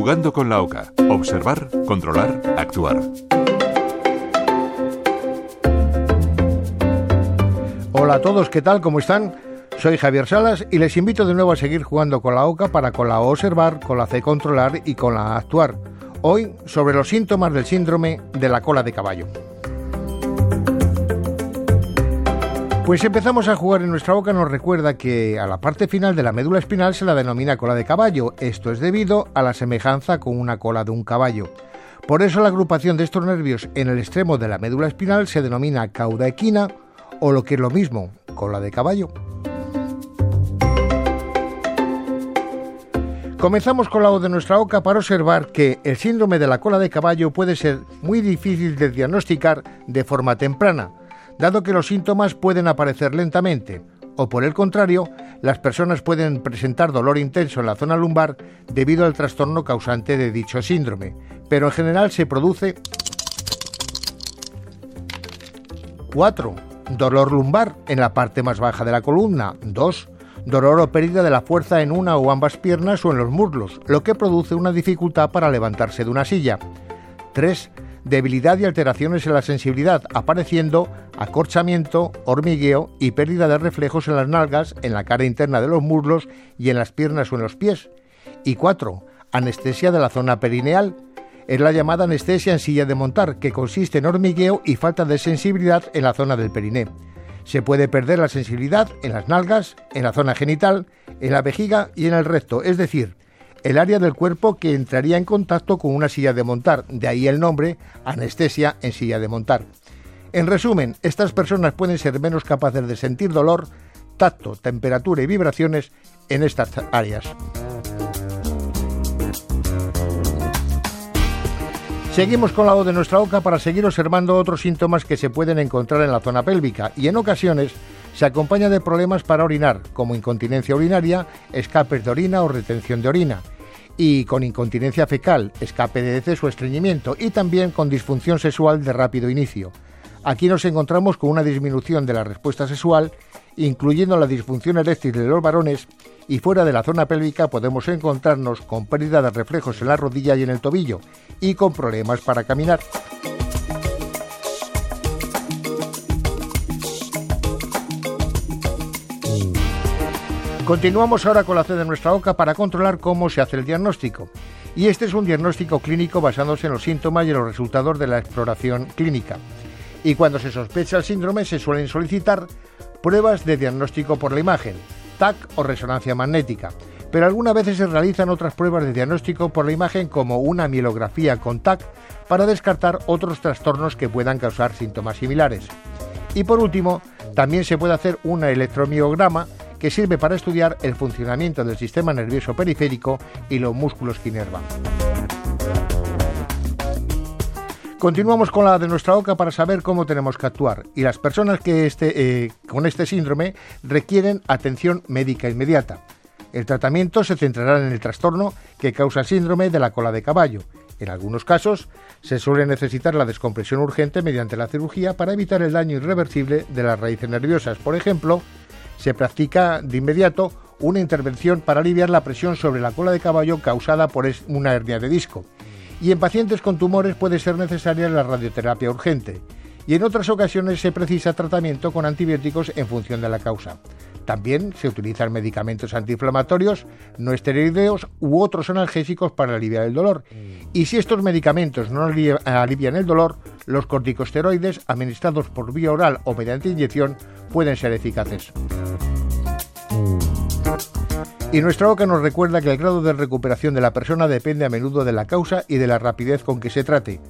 Jugando con la OCA. Observar, controlar, actuar. Hola a todos, ¿qué tal? ¿Cómo están? Soy Javier Salas y les invito de nuevo a seguir jugando con la OCA para con la observar, con la C controlar y con la actuar. Hoy sobre los síntomas del síndrome de la cola de caballo. Pues empezamos a jugar en nuestra boca nos recuerda que a la parte final de la médula espinal se la denomina cola de caballo. Esto es debido a la semejanza con una cola de un caballo. Por eso la agrupación de estos nervios en el extremo de la médula espinal se denomina cauda equina o lo que es lo mismo, cola de caballo. Comenzamos con la voz de nuestra boca para observar que el síndrome de la cola de caballo puede ser muy difícil de diagnosticar de forma temprana dado que los síntomas pueden aparecer lentamente, o por el contrario, las personas pueden presentar dolor intenso en la zona lumbar debido al trastorno causante de dicho síndrome, pero en general se produce 4. Dolor lumbar en la parte más baja de la columna. 2. Dolor o pérdida de la fuerza en una o ambas piernas o en los muslos, lo que produce una dificultad para levantarse de una silla. 3 debilidad y alteraciones en la sensibilidad, apareciendo acorchamiento, hormigueo y pérdida de reflejos en las nalgas, en la cara interna de los muslos y en las piernas o en los pies. Y 4. Anestesia de la zona perineal. Es la llamada anestesia en silla de montar, que consiste en hormigueo y falta de sensibilidad en la zona del periné. Se puede perder la sensibilidad en las nalgas, en la zona genital, en la vejiga y en el recto, es decir, el área del cuerpo que entraría en contacto con una silla de montar, de ahí el nombre anestesia en silla de montar. En resumen, estas personas pueden ser menos capaces de sentir dolor, tacto, temperatura y vibraciones en estas áreas. Seguimos con la voz de nuestra boca para seguir observando otros síntomas que se pueden encontrar en la zona pélvica y en ocasiones se acompaña de problemas para orinar, como incontinencia urinaria, escapes de orina o retención de orina, y con incontinencia fecal, escape de heces o estreñimiento, y también con disfunción sexual de rápido inicio. Aquí nos encontramos con una disminución de la respuesta sexual, incluyendo la disfunción eréctil de los varones, y fuera de la zona pélvica podemos encontrarnos con pérdida de reflejos en la rodilla y en el tobillo, y con problemas para caminar. Continuamos ahora con la C de nuestra boca para controlar cómo se hace el diagnóstico. Y este es un diagnóstico clínico basándose en los síntomas y en los resultados de la exploración clínica. Y cuando se sospecha el síndrome se suelen solicitar pruebas de diagnóstico por la imagen, TAC o resonancia magnética. Pero algunas veces se realizan otras pruebas de diagnóstico por la imagen como una mielografía con TAC para descartar otros trastornos que puedan causar síntomas similares. Y por último, también se puede hacer un electromiograma que sirve para estudiar el funcionamiento del sistema nervioso periférico y los músculos que inervan. Continuamos con la de nuestra boca para saber cómo tenemos que actuar y las personas que este, eh, con este síndrome requieren atención médica inmediata. El tratamiento se centrará en el trastorno que causa el síndrome de la cola de caballo. En algunos casos se suele necesitar la descompresión urgente mediante la cirugía para evitar el daño irreversible de las raíces nerviosas, por ejemplo, se practica de inmediato una intervención para aliviar la presión sobre la cola de caballo causada por una hernia de disco. Y en pacientes con tumores puede ser necesaria la radioterapia urgente. Y en otras ocasiones se precisa tratamiento con antibióticos en función de la causa. También se utilizan medicamentos antiinflamatorios, no esteroideos u otros analgésicos para aliviar el dolor. Y si estos medicamentos no alivian el dolor, los corticosteroides administrados por vía oral o mediante inyección pueden ser eficaces. Y nuestra boca nos recuerda que el grado de recuperación de la persona depende a menudo de la causa y de la rapidez con que se trate.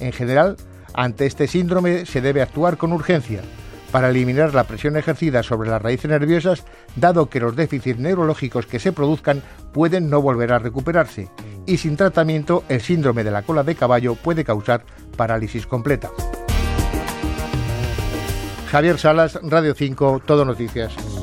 En general, ante este síndrome se debe actuar con urgencia para eliminar la presión ejercida sobre las raíces nerviosas, dado que los déficits neurológicos que se produzcan pueden no volver a recuperarse. Y sin tratamiento, el síndrome de la cola de caballo puede causar parálisis completa. Javier Salas, Radio 5, Todo Noticias.